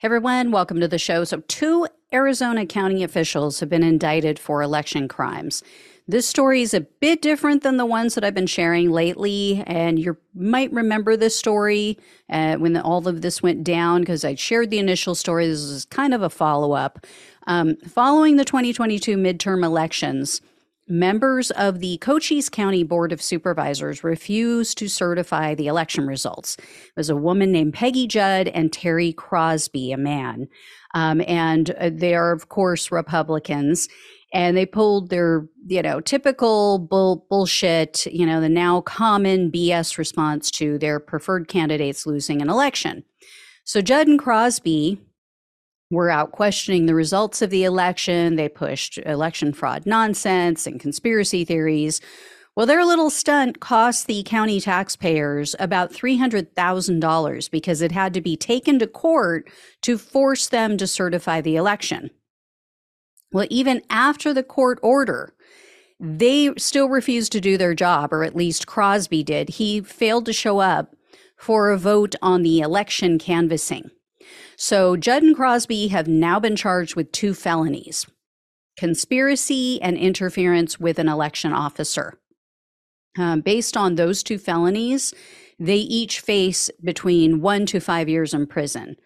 Hey everyone, welcome to the show. So, two Arizona county officials have been indicted for election crimes. This story is a bit different than the ones that I've been sharing lately, and you might remember this story uh, when all of this went down because I shared the initial story. This is kind of a follow up. Um, following the 2022 midterm elections, members of the Cochise County Board of Supervisors refused to certify the election results. It was a woman named Peggy Judd and Terry Crosby, a man. Um, and uh, they are, of course, Republicans. And they pulled their, you know, typical bull, bullshit, you know, the now common BS response to their preferred candidates losing an election. So Judd and Crosby were out questioning the results of the election. They pushed election fraud nonsense and conspiracy theories. Well, their little stunt cost the county taxpayers about $300,000 because it had to be taken to court to force them to certify the election. Well, even after the court order, they still refused to do their job, or at least Crosby did. He failed to show up for a vote on the election canvassing. So Judd and Crosby have now been charged with two felonies conspiracy and interference with an election officer. Um, based on those two felonies, they each face between one to five years in prison.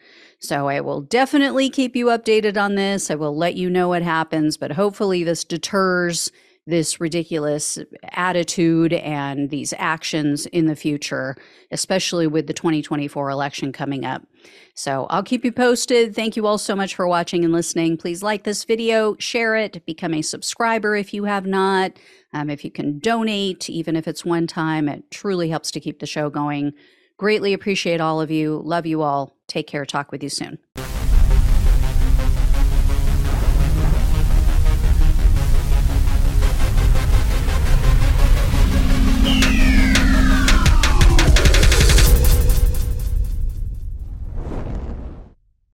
So I will definitely keep you updated on this. I will let you know what happens, but hopefully this deters this ridiculous attitude and these actions in the future, especially with the 2024 election coming up. So I'll keep you posted. Thank you all so much for watching and listening. Please like this video, share it, become a subscriber if you have not. Um, if you can donate, even if it's one time, it truly helps to keep the show going. Greatly appreciate all of you. Love you all. Take care. Talk with you soon.